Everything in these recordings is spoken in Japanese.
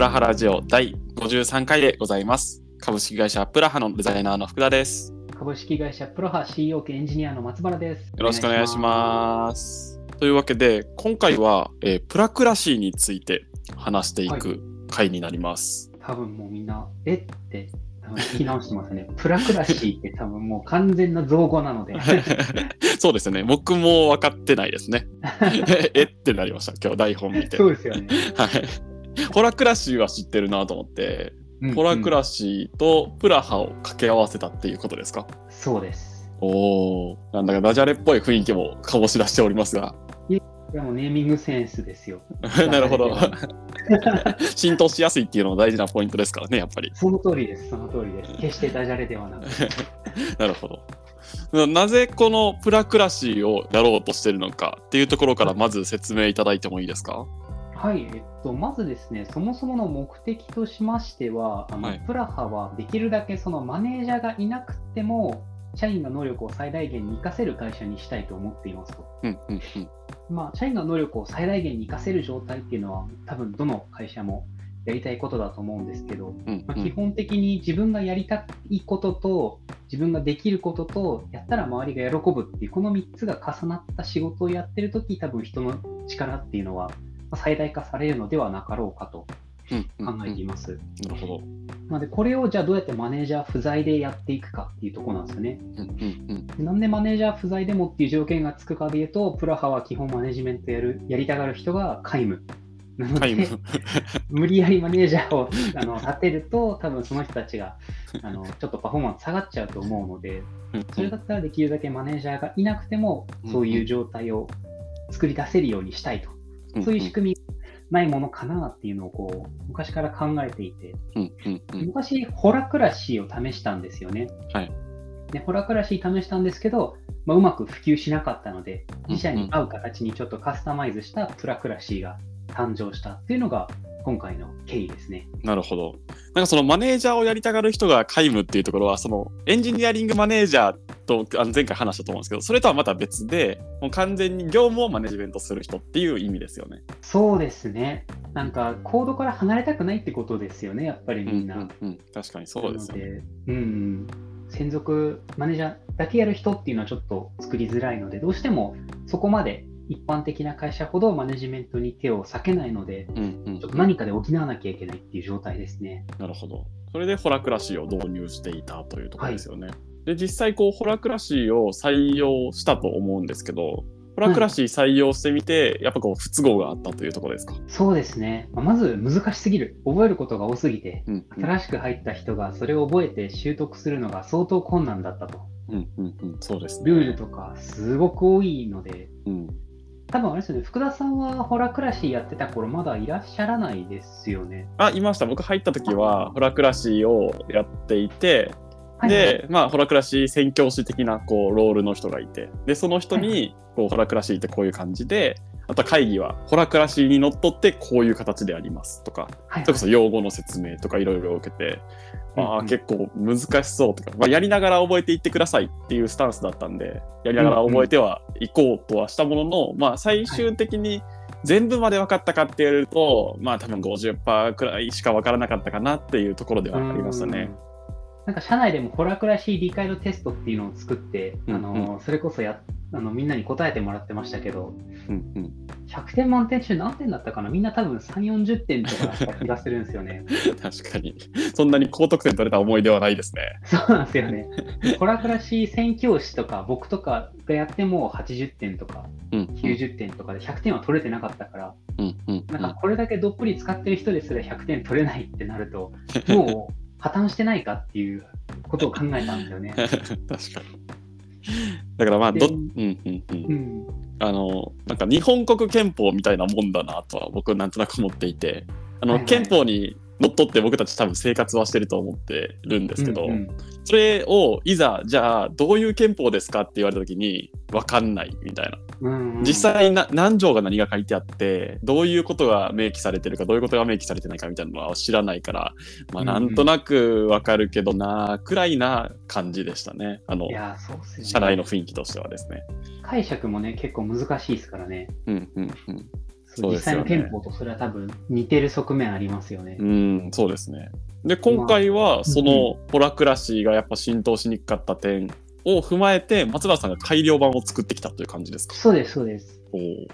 プラハラジオ第53回でございます。株式会社プラハのデザイナーの福田です。株式会社プロハ CEO 兼エンジニアの松原です。よろしくお願いします。というわけで、今回は、えープラクラシーについて話していく回になります。多分もうみんな、えって聞き直してますね。プラクラシーって多分もう完全な造語なので。そうですね。僕も分かってないですね。えってなりました。今日台本見て。そうですよね。はい。ホラクラシーは知ってるなと思って、うんホラクラシーとプラハを掛け合わせたっていうことですか？そうです。おお、なんだかダジャレっぽい雰囲気も醸し出しておりますが。いやもうネーミングセンスですよ。なるほど。浸透しやすいっていうのも大事なポイントですからね、やっぱり。その通りです。その通りです。決してダジャレではなく。なるほど。なぜこのプラクラシーをやろうとしてるのかっていうところからまず説明いただいてもいいですか？はい、えっと、まずですね、そもそもの目的としましては、あのはいプラハはできるだけそのマネージャーがいなくても、社員の能力を最大限に活かせる会社にしたいと思っていますと。うんうんうん。まあ、社員の能力を最大限に活かせる状態っていうのは、多分どの会社もやりたいことだと思うんですけど、うんまあ、基うん本的に自分がやりたいことと、自分ができることと、やったら周りが喜ぶっていう、この3つが重なった仕事をやってるとき、多分人の力っていうのはまあ最大化されるのではなかろうかと考えています。なるほど。なので、これをじゃあどうやってマネージャー不在でやっていくかっていうところなんですよね。なんでマネージャー不在でもっていう条件がつくかでいうと、プラハは基本マネジメントやるやりたがる人が皆無。なうん。ので 無理やりマネージャーをあの立てると、多分その人たちがあのちょっとパフォーマンス下がっちゃうと思うので、うんそれだったらできるだけマネージャーがいなくてもうん、そういう状態を作り出せるようにしたいと。うんそういう仕組みないものかなっていうのをこう昔から考えていて。昔、ホラクラシーを試したんですよね。はいでホラクラシー試したんですけど、まあ、うまく普及しなかったので、うん自社に合う形にちょっとカスタマイズしたプラクラシーが誕生したっていうのが今回の経緯ですね。なるほど。なんかそのマネージャーをやりたがる人が皆無っていうところは、そのエンジニアリングマネージャーとあの前回話したと思うんですけど、それとはまた別で、もう完全に業務をマネジメントする人っていう意味ですよね。そうですね。なんか、コードから離れたくないってことですよね、やっぱりみんな。うんうんうん、確かにそうですよね。うん、専属マネージャーだけやる人っていうのはちょっと作りづらいので、どうしてもそこまで一般的な会社ほどマネジメントに手を避けないので、うんうんちょっと何かで補わなきゃいけないっていう状態ですね。なるほど。それでホラクラシーを導入していたというところですよね。で、実際こうホラクラシーを採用したと思うんですけど、ホラクラシー採用してみて、やっぱこう不都合があったというところですか？そうですね。まあまず難しすぎる。覚えることが多すぎて、うんうん新しく入った人がそれを覚えて習得するのが相当困難だったと。うんうんうん、そうですね。ルールとかすごく多いので、うん、多分あれですよね、福田さんはホラクラシーやってた頃まだいらっしゃらないですよね。あ、いました。僕入った時は、ホラクラシーをやっていて、はいで、まあ、ホラクラシー宣教師的な、こう、ロールの人がいて、で、その人に、こう、ホラクラシーってこういう感じで、あとは会議は、ホラクラシーにのっとってこういう形でありますとか、はいそれこそ用語の説明とかいろいろ受けて、ああ、うん。うん結構難しそうとか、まあ、やりながら覚えていってくださいっていうスタンスだったんで、やりながら覚えてはいこうとはしたものの、まあ、最終的に全部まで分かったかって言われると、まあ、多分50%くらいしか分からなかったかなっていうところではありましたね。うんなんか社内でもホラクラシー理解度テストっていうのを作って、うんあのそれこそやあのみんなに答えてもらってましたけど、うんうん、100点満点中何点だったかな？みんな多分3、40点とかだった気がするんですよね。確かに。そんなに高得点取れた思い出はないですね。そうなんですよね。ホラクラシー宣教師とか僕とかがやっても80点とかうん、うん90点とかで100点は取れてなかったから、うんうんなんかこれだけどっぷり使ってる人ですら100点取れないってなると、もう破綻してないかっていうことを考えたんですよね。確かに。だからまあど、でうんうんうん。う、ん、あのなんか日本国憲法みたいなもんだなとは僕なんとなく思っていて。あの、はいはい。憲法にのっとって僕たち多分生活はしてると思ってるんですけど、うんうん。それをいざじゃあどういう憲法ですかって言われた時に分かんないみたいなうんうん実際な何条が何が書いてあってどういうことが明記されてるかどういうことが明記されてないかみたいなのは知らないから、まあ、なんとなく分かるけどなくらいな感じでしたねあのね。社内の雰囲気としてはですね。解釈もね、結構難しいですからね。うんうんうんそう実際の憲法とそれは多分似てる側面ありますよね。うん、そうですね。で、今回はそのホラクラシーがやっぱ浸透しにくかった点を踏まえて、松原さんが改良版を作ってきたという感じですか？そうです、そうです。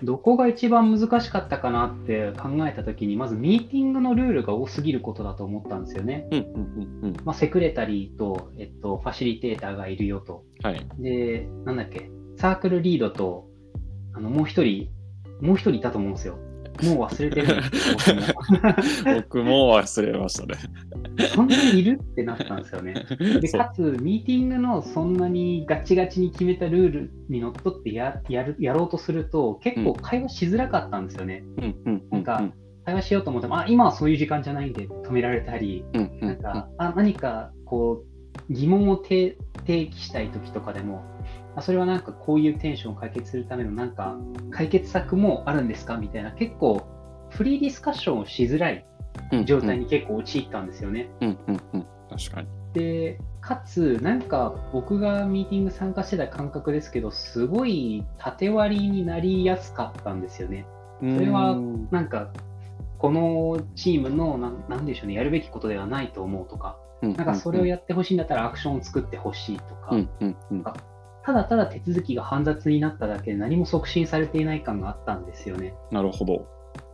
どこが一番難しかったかなって考えたときに、まずミーティングのルールが多すぎることだと思ったんですよね。うんうんうんうん。まあ、セクレタリーと、えっと、ファシリテーターがいるよと。はい。で、なんだっけ、サークルリードと、あの、もう一人、もう一人いたと思うんですよ。もう忘れてる 僕も忘れましたね。そんなにいるってなったんですよね。でかつ、ミーティングのそんなにガチガチに決めたルールにのっとってややるやろうとすると、結構会話しづらかったんですよね。なんか会話しようと思っても、あ、今はそういう時間じゃないんで止められたり、なんか、あ何かこう疑問を提提起したい時とかでも、あそれはなんかこういうテンションを解決するためのなんか解決策もあるんですかみたいな結構フリーディスカッションをしづらいうん状態に結構陥ったんですよね。うんうんうん確かに。で、かつ、なんか僕がミーティング参加してた感覚ですけど、すごい縦割りになりやすかったんですよね。それはなんか、このチームのなんなんでしょうね、やるべきことではないと思うとか、ななんかそれをやってほしいんだったらアクションを作ってほしいとか、うんうんうんただただ手続きが煩雑になっただけで何も促進されていない感があったんですよね。なるほど。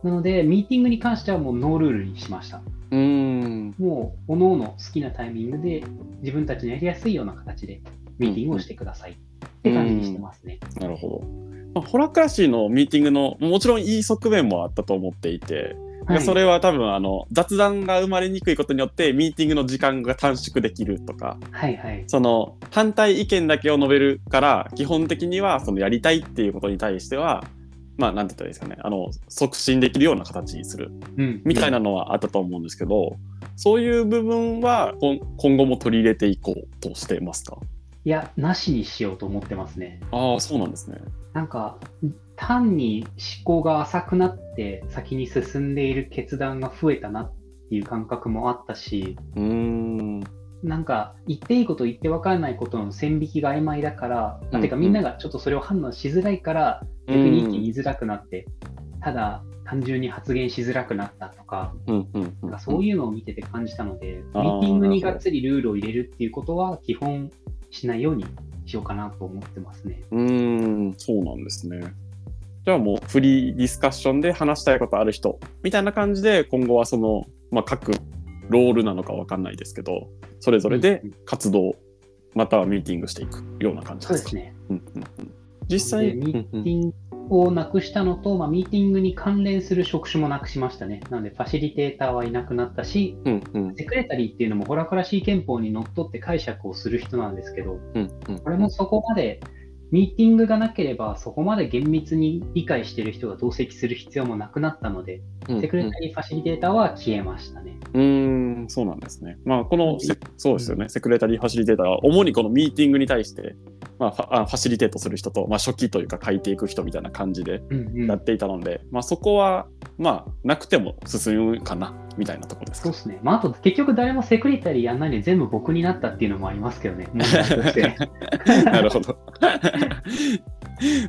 なので、ミーティングに関してはもうノールールにしました。うーん。もう、おのおの好きなタイミングで自分たちのやりやすいような形でミーティングをしてくださいって感じにしてますね。なるほど。まあ、ホラクラシーのミーティングのもちろんいい側面もあったと思っていて、はいそれは多分あの雑談が生まれにくいことによってミーティングの時間が短縮できるとかはいはい。その反対意見だけを述べるから基本的にはそのやりたいっていうことに対してはまあなんて言ったらいいですかね。あの促進できるような形にする。うん。みたいなのはあったと思うんですけど、そういう部分は今後も取り入れていこうとしてますか？いや、なしにしようと思ってますね。ああそうなんですね。なんか、単に思考が浅くなって先に進んでいる決断が増えたなっていう感覚もあったし、うーんなんか言っていいこと言って分からないことの線引きが曖昧だから、うんあてかみんながちょっとそれを判断しづらいから、逆に意見言いづらくなって、ただ単純に発言しづらくなったとか、そういうのを見てて感じたので、ミーティングにがっつりルールを入れるっていうことは基本しないようにしようかなと思ってますね。うーん、そうなんですね。じゃあもうフリーディスカッションで話したいことある人みたいな感じで今後はその、まあ、各ロールなのかわかんないですけどそれぞれで活動またはミーティングしていくような感じですか？そうですね。うんうんうん実際、でミーティングをなくしたのと、まあ、ミーティングに関連する職種もなくしましたね。なので、ファシリテーターはいなくなったし、うんうんセクレタリーっていうのもホラクラシー憲法にのっとって解釈をする人なんですけど、うんうんこれもそこまで、ミーティングがなければ、そこまで厳密に理解している人が同席する必要もなくなったので、うんセクレタリー、ファシリテーターは消えましたね。うーん、そうなんですね。まあ、このせ、そうですよね、セクレタリーファシリテーターは、主にこのミーティングに対して、まあ、ファあファシリテートする人と、まあ、初期というか書いていく人みたいな感じでうんうんやっていたので、まあ、そこは、まあ、なくても進むかな、みたいなところですか。そうですね。まあ、あと、結局誰もセクレタリーやんないで全部僕になったっていうのもありますけどね。なるほど。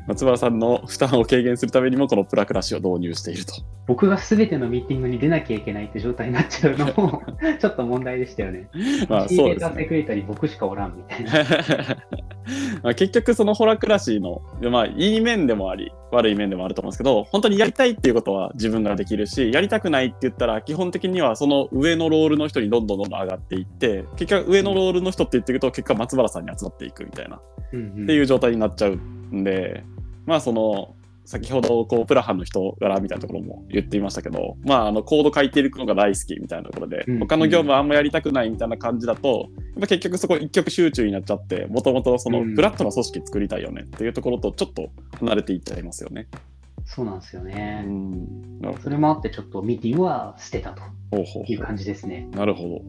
松原さんの負担を軽減するためにも、このプラクラシを導入していると。僕が全てのミーティングに出なきゃいけないって状態になっちゃうのも ちょっと問題でしたよね。まあ、そうですね。クレタリー僕しかおらんみたいな。まあ結局そのホラクラシーの、まあ、いい面でもあり悪い面でもあると思うんですけど本当にやりたいっていうことは自分ができるしやりたくないって言ったら基本的にはその上のロールの人にどんどんどんどん上がっていって結局上のロールの人って言っていくと結果松原さんに集まっていくみたいなうんうんっていう状態になっちゃうんで、まあその先ほどこうプラハンの人柄みたいなところも言っていましたけど、まあ、あのコード書いていくのが大好きみたいなところで、うん他の業務はあんまやりたくないみたいな感じだと、やっぱ結局そこ一極集中になっちゃってもともとそのうんフラットな組織作りたいよねっていうところとちょっと離れていっちゃいますよね。そうなんですようね。んなるほそれもあってちょっとミーティングは捨てたという感じですね。なるほど。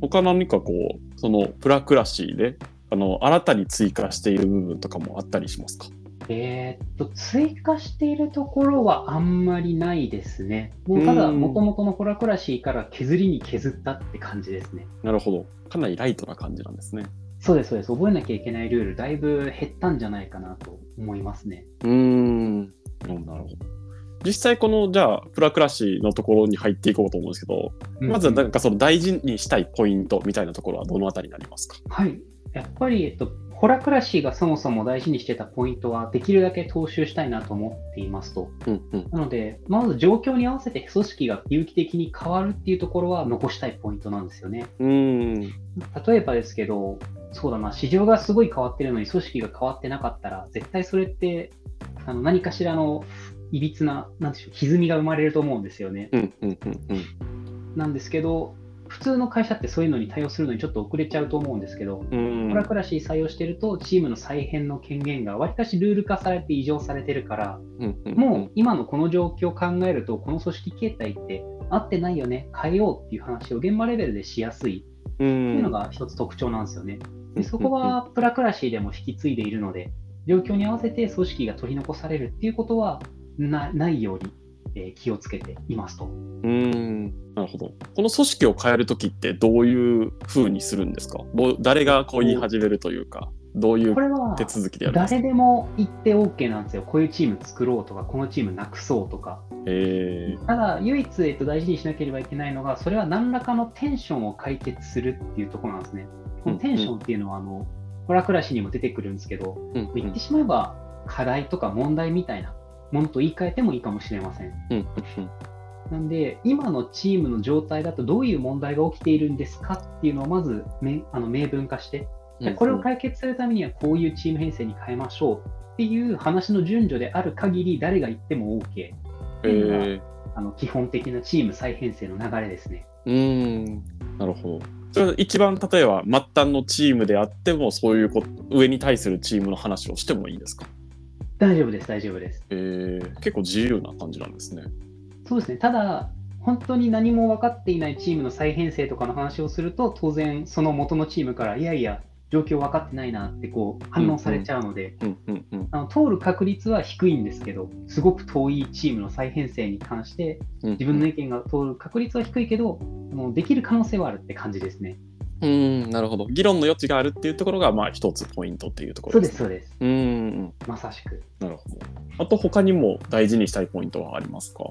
他何かこうそのプラクラシーであの新たに追加している部分とかもあったりしますか？えーっと、追加しているところはあんまりないですね。もうただ、うんもともとのホラクラシーから削りに削ったって感じですね。なるほど。かなりライトな感じなんですね。そうです、そうです。覚えなきゃいけないルール、だいぶ減ったんじゃないかなと思いますね。うーん。うんなるほど。実際このじゃあプラクラシのところに入っていこうと思うんですけど、まずはなんかその大事にしたいポイントみたいなところはどのあたりになりますか？はい。やっぱり、えっと、ホラクラシーがそもそも大事にしてたポイントは、できるだけ踏襲したいなと思っていますと。うんうんなので、まず状況に合わせて組織が有機的に変わるっていうところは残したいポイントなんですよね。うーん例えばですけど、そうだな、市場がすごい変わってるのに組織が変わってなかったら、絶対それってあの何かしらのいびつな、なんでしょう、歪みが生まれると思うんですよね。うんうんうんうんなんですけど、普通の会社ってそういうのに対応するのにちょっと遅れちゃうと思うんですけど、うーん。コラクラシー採用してると、チームの再編の権限がわりかしルール化されて異常されてるから、うんうんもう今のこの状況を考えると、この組織形態って合ってないよね、変えようっていう話を現場レベルでしやすい。うっていうのんが一つ特徴なんですよね。うんでそこはプラクラシーでも引き継いでいるので、状況に合わせて組織が取り残されるっていうことはなないように、えー気をつけていますと。うーんなるほどこの組織を変えるときってどういうふうにするんですか？誰がこう言い始めるというかどういう手続きでやるんですか？誰でも言って OK なんですよ。こういうチーム作ろうとか、このチームなくそうとか。えただ、唯一、えっと、大事にしなければいけないのが、それは何らかのテンションを解決するっていうところなんですね。このテンションっていうのは、あの、ホラクラシにも出てくるんですけど、ーうん言ってしまえば課題とか問題みたいなものと言い換えてもいいかもしれません。うんうんなんで、今のチームの状態だとどういう問題が起きているんですかっていうのをまずめあの明文化して、これを解決するためにはこういうチーム編成に変えましょうっていう話の順序である限り誰が言っても OK。えーあの基本的なチーム再編成の流れですね。うーんなるほど。それは一番例えば末端のチームであってもそういうこ上に対するチームの話をしてもいいんですか、大丈夫です、大丈夫です。えー、結構自由な感じなんですね。そうですね。ただ、本当に何も分かっていないチームの再編成とかの話をすると、当然その元のチームから、いやいや、状況分かってないなってこう反応されちゃうので、通る確率は低いんですけど、すごく遠いチームの再編成に関して、うん自分の意見が通る確率は低いけど、あのできる可能性はあるって感じですね。うーんなるほど。議論の余地があるっていうところがまあ一つポイントっていうところでそうですす、ね。そうです。うーんまさしく。なるほど。あと他にも大事にしたいポイントはありますか？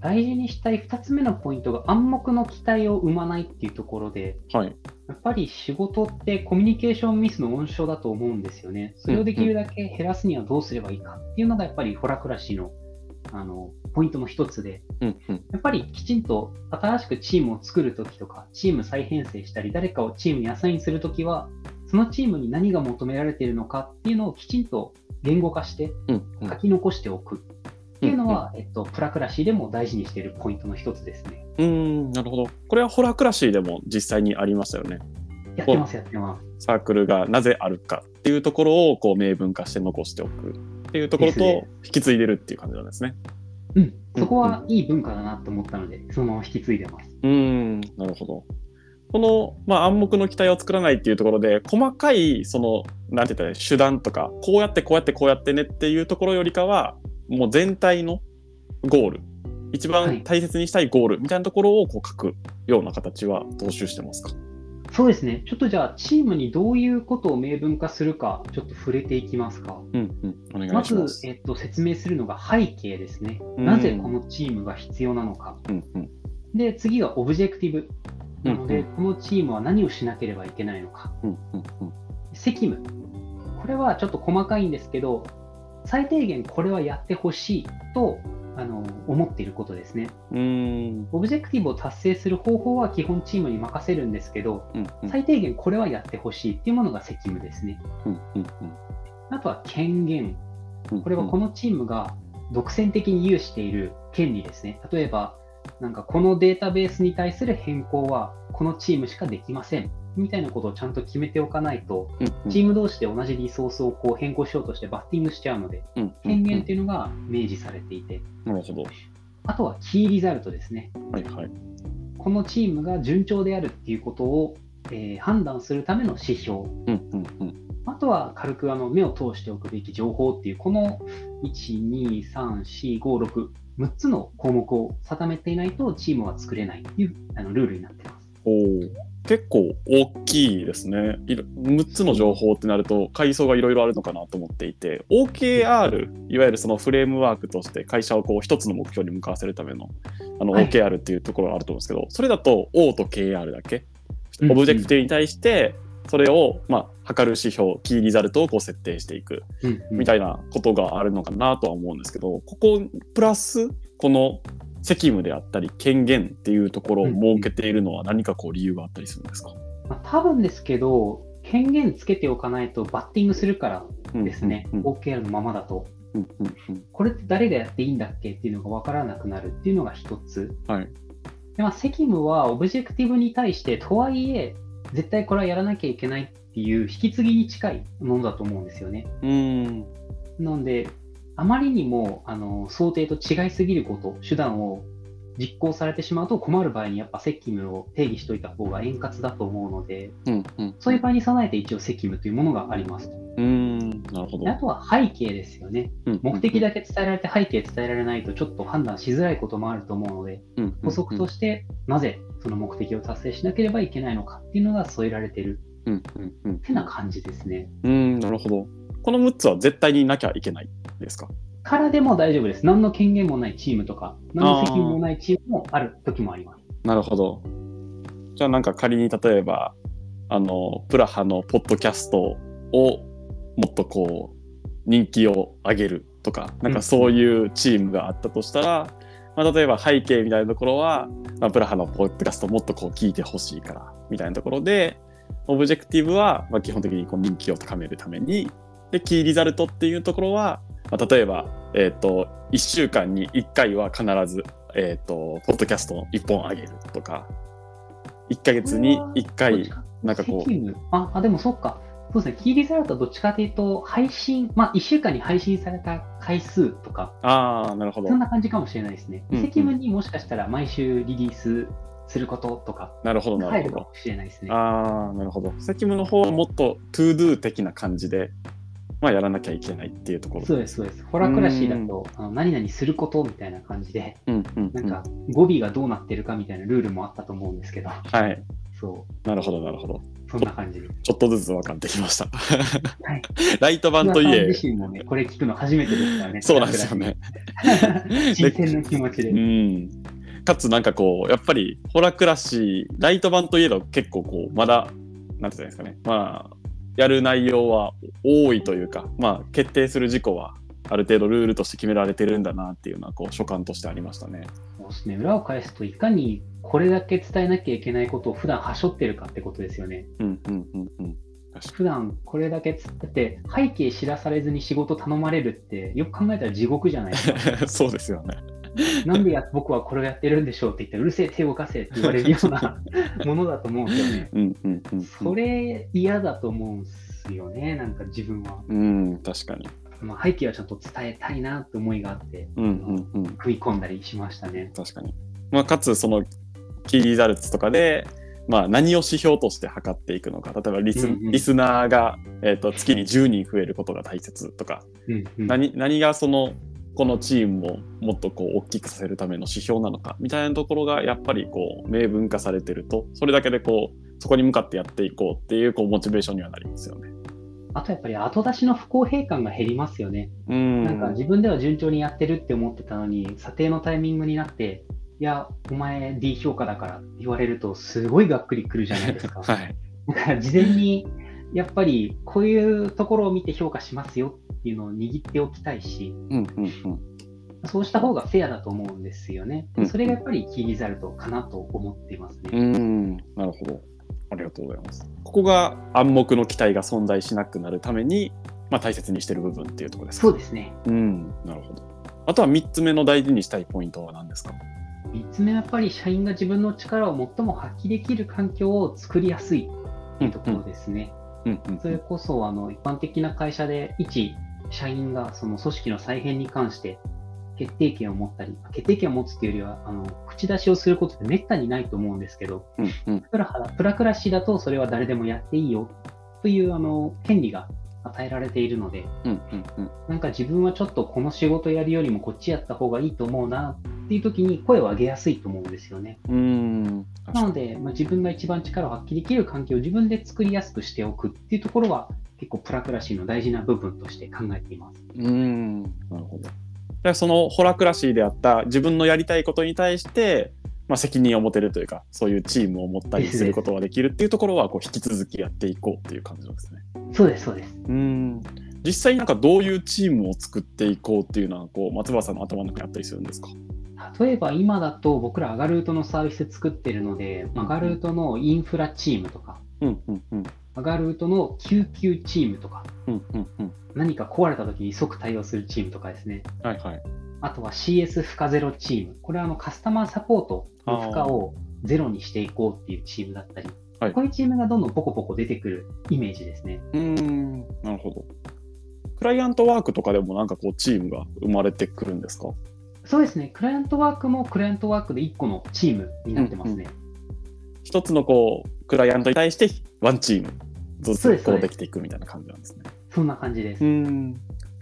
大事にしたい2つ目のポイントが暗黙の期待を生まないっていうところで、はい。やっぱり仕事ってコミュニケーションミスの温床だと思うんですよね。それをできるだけ減らすにはどうすればいいかっていうのがやっぱりホラクラシーのあのポイントの一つで、うんうんやっぱりきちんと新しくチームを作るときとか、チーム再編成したり、誰かをチームにアサインするときは、そのチームに何が求められているのかっていうのをきちんと言語化して書き残しておくっていうのは、えっと、プラクラシーでも大事にしているポイントの一つですね。うーんなるほど。これはホラークラシーでも実際にありましたよね。やってます、やってます。サークルがなぜあるかっていうところをこう明文化して残しておくっていうところと 引き継いでるっていう感じなんですね。うん、そこはいい文化だなと思ったので、そのまま引き継いでます。うーんなるほど。この、まあ、暗黙の期待を作らないっていうところで細かいそのなんて言ったらいい手段とかこうやってこうやってこうやってねっていうところよりかはもう全体のゴール一番大切にしたいゴールみたいなところをこう書くような形は踏襲してますか？そうですね、ちょっとじゃあ、チームにどういうことを明文化するか、ちょっと触れていきますか。うんうんお願まます。えっと、説明するのが背景ですね。うんなぜこのチームが必要なのか。うんうんで、次が objective。なので、うんこのチームは何をしなければいけないのか。うんうんうん責務。これはちょっと細かいんですけど、最低限これはやってほしいとあの思っていることですね。うーん objective を達成する方法は基本チームに任せるんですけど、うんうん最低限これはやってほしいっていうものが責務ですね。うんうんあとは権限。うんこれはこのチームが独占的に有している権利ですね。例えば、なんかこのデータベースに対する変更はこのチームしかできません。みたいなことをちゃんと決めておかないと、チーム同士で同じリソースをこう変更しようとしてバッティングしちゃうので、権限っていうのが明示されていて、なるほど。あとはキーリザルトですね。はいはい。このチームが順調であるっていうことを、えー判断するための指標。うんうんうんあとは軽くあの目を通しておくべき情報っていう、この1、2、3、4、5、6、6つの項目を定めていないとチームは作れないというあのルールになっています。結構大きいですね。いろ6つの情報ってなると階層がいろいろあるのかなと思っていて OKR いわゆるそのフレームワークとして会社をこう一つの目標に向かわせるためのあのはい。OKR っていうところがあると思うんですけど、それだと O と KR だけ？うん。 objective に対してそれをまあ測る指標 key result をこう設定していくみたいなことがあるのかなとは思うんですけどここプラスこの責務であったり権限っていうところを設けているのは何かこう理由があったりするんですか、まあ、多分ですけど、権限つけておかないとバッティングするからですね、うんうん。OKR のままだと。うんうんうん。これって誰がやっていいんだっけっていうのが分からなくなるっていうのが一つ。はい。でまあ、責務はオブジェクティブに対して、とはいえ、絶対これはやらなきゃいけないっていう引き継ぎに近いものだと思うんですよね。うーん。なので、あまりにもあの想定と違いすぎること、手段を実行されてしまうと困る場合にやっぱ責務を定義しておいた方が円滑だと思うので、うんうん。そういう場合に備えて一応責務というものがあります。うーんなるほど。であとは背景ですよね。目的だけ伝えられて背景伝えられないとちょっと判断しづらいこともあると思うので、補足とししてなぜその目的を達成しなければいけないのかっていうのが添えられてるてうんうんうん。ってな感じですね。うーんなるほどこの6つは絶対になきゃいけないですか？からでも大丈夫です。何の権限もないチームとか、何の責任もないチームもある時もあります。なるほどじゃあなんか仮に例えばあのプラハのポッドキャストをもっとこう人気を上げるとかなんかそういうチームがあったとしたら、まあ、例えば背景みたいなところは、まあ、プラハのポッドキャストをもっとこう聞いてほしいからみたいなところで objective は、まあ、基本的にこう人気を高めるためにで key result っていうところは、まあ、例えば、えっと1週間に1回は必ず、えっとポッドキャストを1本上げるとか1ヶ月に1どっ回なんかこうああ、でもそっか。そうですね。 key result はどっちかというと、配信、まあ、1週間に配信された回数とか、ああなるほどそんな感じかもしれないですね。うんうん責務にもしかしたら毎週リリースすることとか、なるほどなるほど。ああなるほど責務の方はもっと to do 的な感じで、まあ、やらなきゃいけないっていうところそうです、そうです。ホラクラシーだと、あの何々することみたいな感じで、うんうんうんんなか語尾がどうなってるかみたいなルールもあったと思うんですけど、はいそう、なるほどなるほどそんな感じで。ちょっとずつ分かってきましたはい。ライト版といえ自身もね、これ聞くの初めてですからね。そうなんですよね。新鮮な気持ちで。うんかつなんかこうやっぱりホラクラシーライト版といえど結構こうまだなんていうんですかねまあやる内容は多いというかまあ決定する事項はある程度ルールとして決められてるんだなっていうのはこう所感としてありましたね。そうですね。裏を返すと、いかにこれだけ伝えなきゃいけないことを普段はしょってるかってことですよね。うんうんうんうん。普段これだけつって、背景知らされずに仕事頼まれるって、よく考えたら地獄じゃないですか。に。そうですよね。なんでや僕はこれをやってるんでしょうって言って、うるせえ手を動かせって言われるような ものだと思うんですよね。うんうんうん、うん。それ嫌だと思うんですよね、なんか自分は。うん、確かに。まあ、背景はちゃんと伝えたいなって思いがあって、うんうんうん。踏み込んだりしましたね。確かに。まあ、かつ、その、キーリザルツとかで、まあ、何を指標として測っていくのか。例えばリス、うんうんリスナーが、えー、と月に10人増えることが大切とか、うんうん何何がその、このチームをもっとこう大きくさせるための指標なのかみたいなところがやっぱりこう明文化されてるとそれだけでこうそこに向かってやっていこうっていうこうモチベーションにはなりますよね。あとやっぱり後出しの不公平感が減りますよね。うんなんか自分では順調にやってるって思ってたのに、査定のタイミングになって、いや、お前 D 評価だからって言われると、すごいがっくりくるじゃないですか。はい。だから事前に、やっぱりこういうところを見て評価しますよっていうのを握っておきたいし、うんうんうん。そうした方がフェアだと思うんですよねうん。それがやっぱりキーリザルトかなと思っていますね。うん、なるほど。ありがとうございます。ここが暗黙の期待が存在しなくなるために、まあ、大切にしてる部分っていうところですか。そうですね。うん、なるほど。あとは3つ目の大事にしたいポイントは何ですか？3つ目はやっぱり社員が自分の力を最も発揮できる環境を作りやすいというところですね。うんうんそれこそあの一般的な会社で一社員がその組織の再編に関して決定権を持ったり、決定権を持つというよりはあの口出しをすることってめったにないと思うんですけど、うんうん。プラハプラクラシだとそれは誰でもやっていいよというあの権利が与えられているので、うんうんうん。なんか自分はちょっとこの仕事やるよりもこっちやった方がいいと思うなっていう時に声を上げやすいと思うんですよね。うん。なので、まあ、自分が一番力を発揮できる環境を自分で作りやすくしておくっていうところは、結構プラクラシーの大事な部分として考えています。うん。なるほど。でそのホラクラシーであった自分のやりたいことに対して、まあ、責任を持てるというか、そういうチームを持ったりすることができるっていうところは、こう引き続きやっていこうっていう感じなんですね。そうです、そうです。うん。実際なんかどういうチームを作っていこうっていうのは、こう松原さんの頭の中にあったりするんですか？例えば今だと僕らアガルートのサービス作ってるので、アガルートのインフラチームとか、うんうんうん。アガルートの救急チームとか、うんうんうん。何か壊れた時に即対応するチームとかですね。はいはい。あとは CS 負荷ゼロチーム。これはあのカスタマーサポートの負荷をゼロにしていこうっていうチームだったり、はいこういうチームがどんどんポコポコ出てくるイメージですね。うーん、なるほど。クライアントワークとかでもなんかこうチームが生まれてくるんですか？そうですね。クライアントワークもクライアントワークで1個のチームになってますね。一つのこうクライアントに対してワンチームずつこうできていくみたいな感じなんですね。そんな感じです。ん。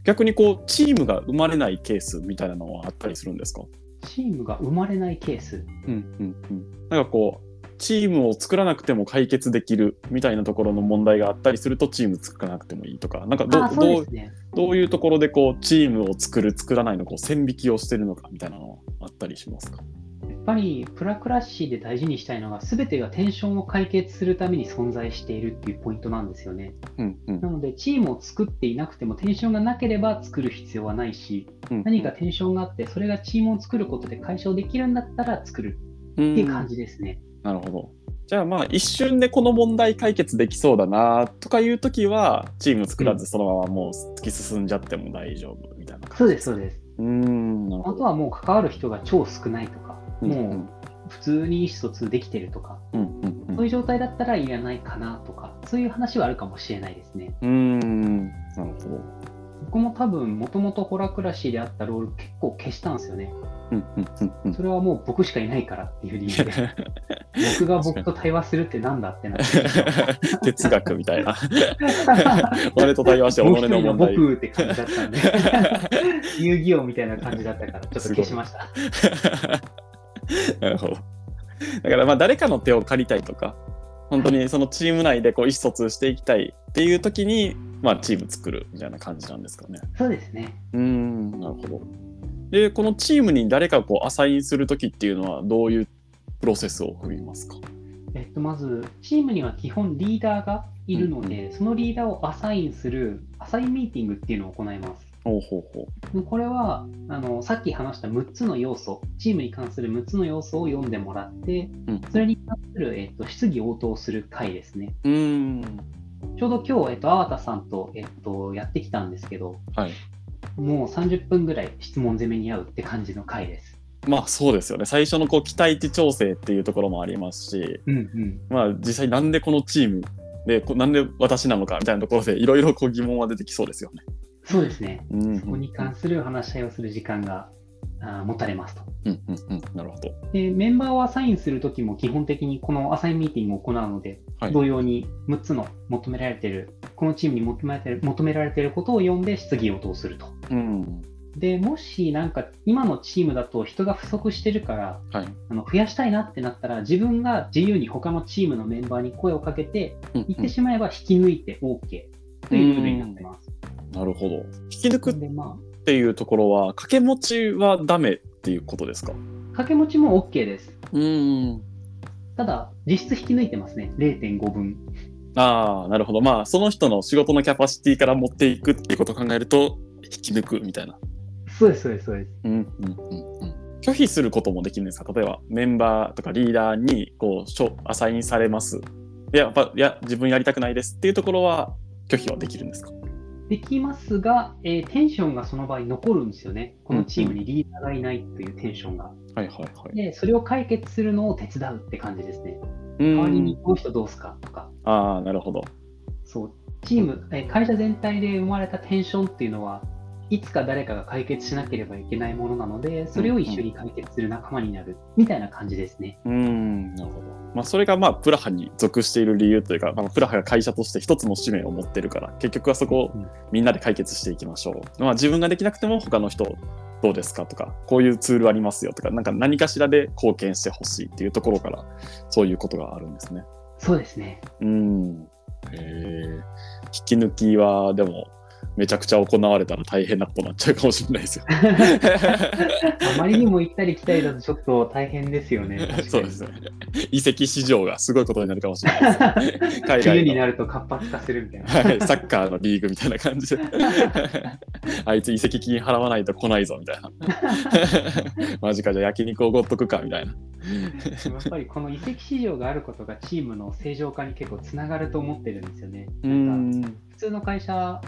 逆にこうチームが生まれないケースみたいなのはあったりするんですか？チームが生まれないケース。うんうんうん。なんかこうチームを作らなくても解決できるみたいなところの問題があったりするとチーム作らなくてもいいとか、なんかどうね。どういうところでこうチームを作る作らないのこう線引きをしてるのかみたいなのはあったりしますか？やっぱりプラクラッシーで大事にしたいのが、すべてがテンションを解決するために存在しているっていうポイントなんですよね。うんうんなので、チームを作っていなくてもテンションがなければ作る必要はないし、うん何かテンションがあって、それがチームを作ることで解消できるんだったら作るってっていう感じですね。なるほど。じゃあまあ一瞬でこの問題解決できそうだなとかいう時はチーム作らずそのままもう突き進んじゃっても大丈夫みたいな感じそうです、そうです。うーん。あとはもう関わる人が超少ないとか、うんもう普通に意思疎通できてるとか、うんうんうんそういう状態だったらいらないかなとか、そういう話はあるかもしれないですね。うーんなるほど。僕も多分、もともとホラクラシーであったロール結構消したんですよね。うんうんうんうんそれはもう僕しかいないからっていう理由で、僕が僕と対話するってなんだってなって。哲学みたいな。俺と対話して己の問題。僕って感じだったんで、遊戯王みたいな感じだったから、ちょっと消しました。なるほど。だからまあ誰かの手を借りたいとか、本当にそのチーム内でこう意思疎通していきたいっていう時に、まあチーム作るみたいな感じなんですかね。そうですね。うーん、なるほど。で、このチームに誰かをこうアサインする時っていうのはどういうプロセスを踏みますか？えっと、まず、チームには基本リーダーがいるので、そのリーダーをアサインする、アサインミーティングっていうのを行います。ほうほうほでこれはあのさっき話した6つの要素、チームに関する6つの要素を読んでもらって、う。うん、それに関する、えっと、質疑応答する回ですね。うーん。ちょうど今日、えっと、粟田さんと、えっと、やってきたんですけど、はい。もう30分ぐらい質問攻めに合うって感じの回です。まあそうですよね。最初のこう期待値調整っていうところもありますし、うんうん。まあ実際なんでこのチームで、こなんで私なのかみたいなところでいろいろこう疑問は出てきそうですよね。そうですね。うん、そこに関する話し合いをする時間があー持たれますと。うんうんうん。なるほど。で、メンバーをアサインするときも基本的にこのアサインミーティングを行うので、はい同様に6つの求められている、このチームに求められている求められていることを読んで質疑応答すると。うん。で、もしなんか今のチームだと人が不足してるから、はい。あの増やしたいなってなったら、自分が自由に他のチームのメンバーに声をかけて、うん言ってしまえば引き抜いて OK というルールになってます。なるほど。引き抜くっていうところは、掛け持ちはダメっていうことですか？あ、掛け持ちも OK です。うん。ただ、実質引き抜いてますね。0.5分。ああ、なるほど。まあ、その人の仕事のキャパシティから持っていくっていうことを考えると、引き抜くみたいな。そうです、そうです、そうです。うんうんうんうん。拒否することもできるんですか例えば、メンバーとかリーダーに、こう、しょアサインされます。いや、やっぱいや、自分やりたくないですっていうところは、拒否はできるんですか？できますが、えーテンションがその場合残るんですよね。このチームにリーダーがいないというテンションが。はいはいはい。で、それを解決するのを手伝うって感じですね。うん代わりにこの人どうすか？とか。ああ、なるほど。そう。チーム、えー会社全体で生まれたテンションっていうのは、いつか誰かが解決しなければいけないものなので、それを一緒に解決する仲間になるみたいな感じですね。うん、なるほど。まあ、それがまあ、プラハに属している理由というか、まあ、プラハが会社として一つの使命を持ってるから、結局はそこをうんみんなで解決していきましょう。まあ、自分ができなくても他の人どうですか？とか、こういうツールありますよとか、なんか何かしらで貢献してほしいっていうところから、そういうことがあるんですね。そうですね。うん。へえ。引き抜きは、でも、めちゃくちゃ行われたら大変なことになっちゃうかもしれないですよ。あまりにも行ったり来たりだとちょっと大変ですよね。そうですね。移籍市場がすごいことになるかもしれないです、ね。海冬になると活発化するみたいな。はい、サッカーのリーグみたいな感じで。あいつ移籍金払わないと来ないぞみたいな。マジか、じゃあ焼肉おごっとくかみたいな。やっぱりこの移籍市場があることがチームの正常化に結構つながると思ってるんですよね。うなんかん。普通の会社、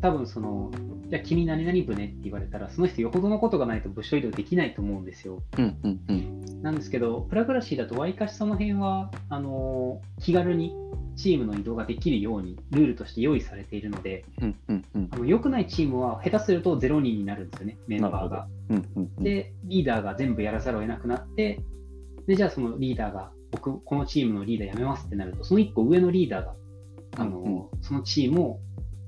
多分その、じゃあ君何々部ねって言われたら、その人よほどのことがないと部署移動できないと思うんですよ。うんうんうん。なんですけど、プラグラシーだと、わりかしその辺は、あの気軽にチームの移動ができるように、ルールとして用意されているので、うんうんうんあの良くないチームは下手すると0人になるんですよね、メンバーが。うんうんうん。で、リーダーが全部やらざるを得なくなって、で、じゃあそのリーダーが、僕、このチームのリーダー辞めますってなると、その1個上のリーダーが、あの、うんうんそのチームを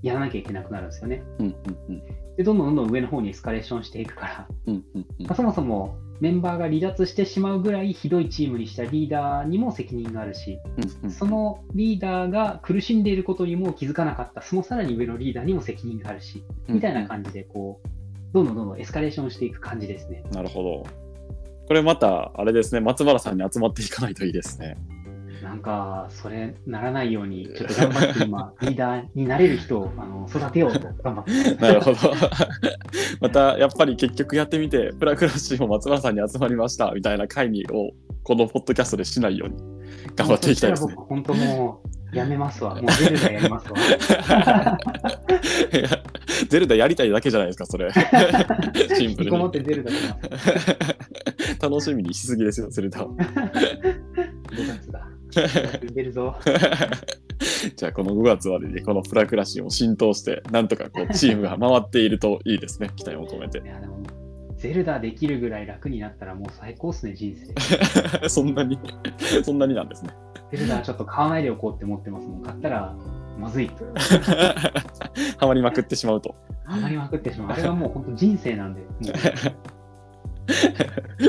やらなきゃいけなくなるんですよね。うんうんうんで、どんどんどんどん上の方にエスカレーションしていくから、うんうんうんまあ、そもそもメンバーが離脱してしまうぐらいひどいチームにしたリーダーにも責任があるし、うんそのリーダーが苦しんでいることにも気づかなかった、そのさらに上のリーダーにも責任があるし、みたいな感じで、こう、どんどんどんどんエスカレーションしていく感じですね。なるほど。これまた、あれですね、松原さんに集まっていかないといいですね。なんか、それならないように、ちょっと頑張って今、リーダーになれる人をあの育てようと頑張って。なるほど。また、やっぱり結局やってみて、プラクラシーも松原さんに集まりましたみたいな会議を、このポッドキャストでしないように頑張っていきたいですね。僕、本当もう、やめますわ。もうゼルダやりますわ。ゼルダやりたいだけじゃないですか、それ。シンプルに。ゼルダ。楽しみにしすぎですよ、ゼルダは。5月だ。出るぞ。じゃあ、この5月までにこのプラクラシーも浸透して、なんとかこうチームが回っているといいですね、期待を込めてい。や、でも、ゼルダできるぐらい楽になったらもう最高っすね、人生。そんなに、そんなになんですね。ゼルダはちょっと買わないでおこうって思ってますもん。買ったらまずいと。ハマりまくってしまうと。ハマりまくってしまう。あれはもう本当人生なんで。も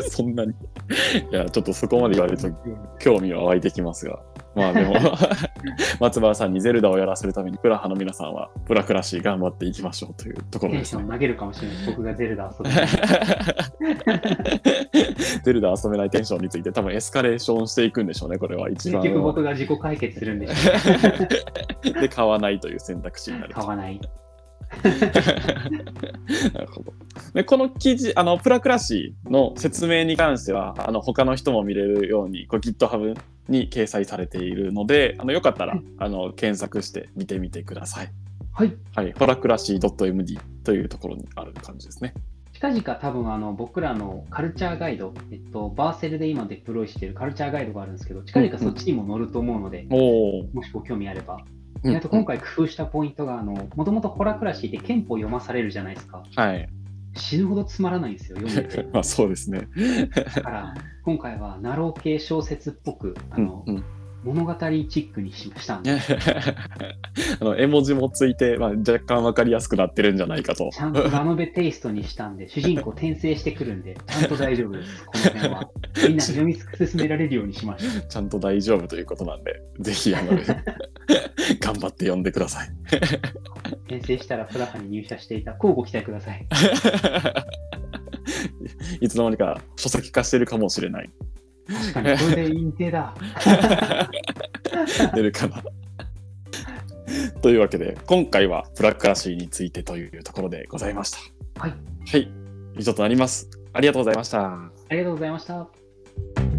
そんなに。いや、ちょっとそこまで言われると興味は湧いてきますが。まあでも、松原さんにゼルダをやらせるために、プラハの皆さんはプラクラシー頑張っていきましょうというところですねうテンション。投げるかもしれない。僕がゼルダ遊ぶ。ゼルダ遊べないテンションについて多分エスカレーションしていくんでしょうね、これは一番。結局僕が自己解決するんでしょで、買わないという選択肢になる。買わない。なるほど。で、この記事、あの、プラクラシーの説明に関しては、あの、他の人も見れるように、こう GitHub に掲載されているので、あの、よかったら、あの、検索して見てみてください。はい。はい。ホラクラシー .md というところにある感じですね。近々多分あの僕らのカルチャーガイド、えっと、バーセルで今デプロイしているカルチャーガイドがあるんですけど、近々そっちにも載ると思うので、おお。もしご興味あれば。うんあと今回工夫したポイントが、あのもともとホラクラシーって憲法読まされるじゃないですか。はい。死ぬほどつまらないんですよ、読んでて。まあそうですね。だから、今回はナロー系小説っぽく、あの、うんうん物語チックにしました あの絵文字もついて、まあ、若干わかりやすくなってるんじゃないかと。ちゃんとラノベテイストにしたんで、主人公転生してくるんで、ちゃんと大丈夫です、この辺は。みんな読み進められるようにしました。ちゃんと大丈夫ということなんで、ぜひあの 頑張って読んでください。転生したらプラハに入社していた、交互期待ください。いつの間にか書籍化してるかもしれない。確かに、これで認定だ。出るかな。というわけで、今回はプラクラシーについてというところでございました。はい、はい、以上となります。ありがとうございました。ありがとうございました。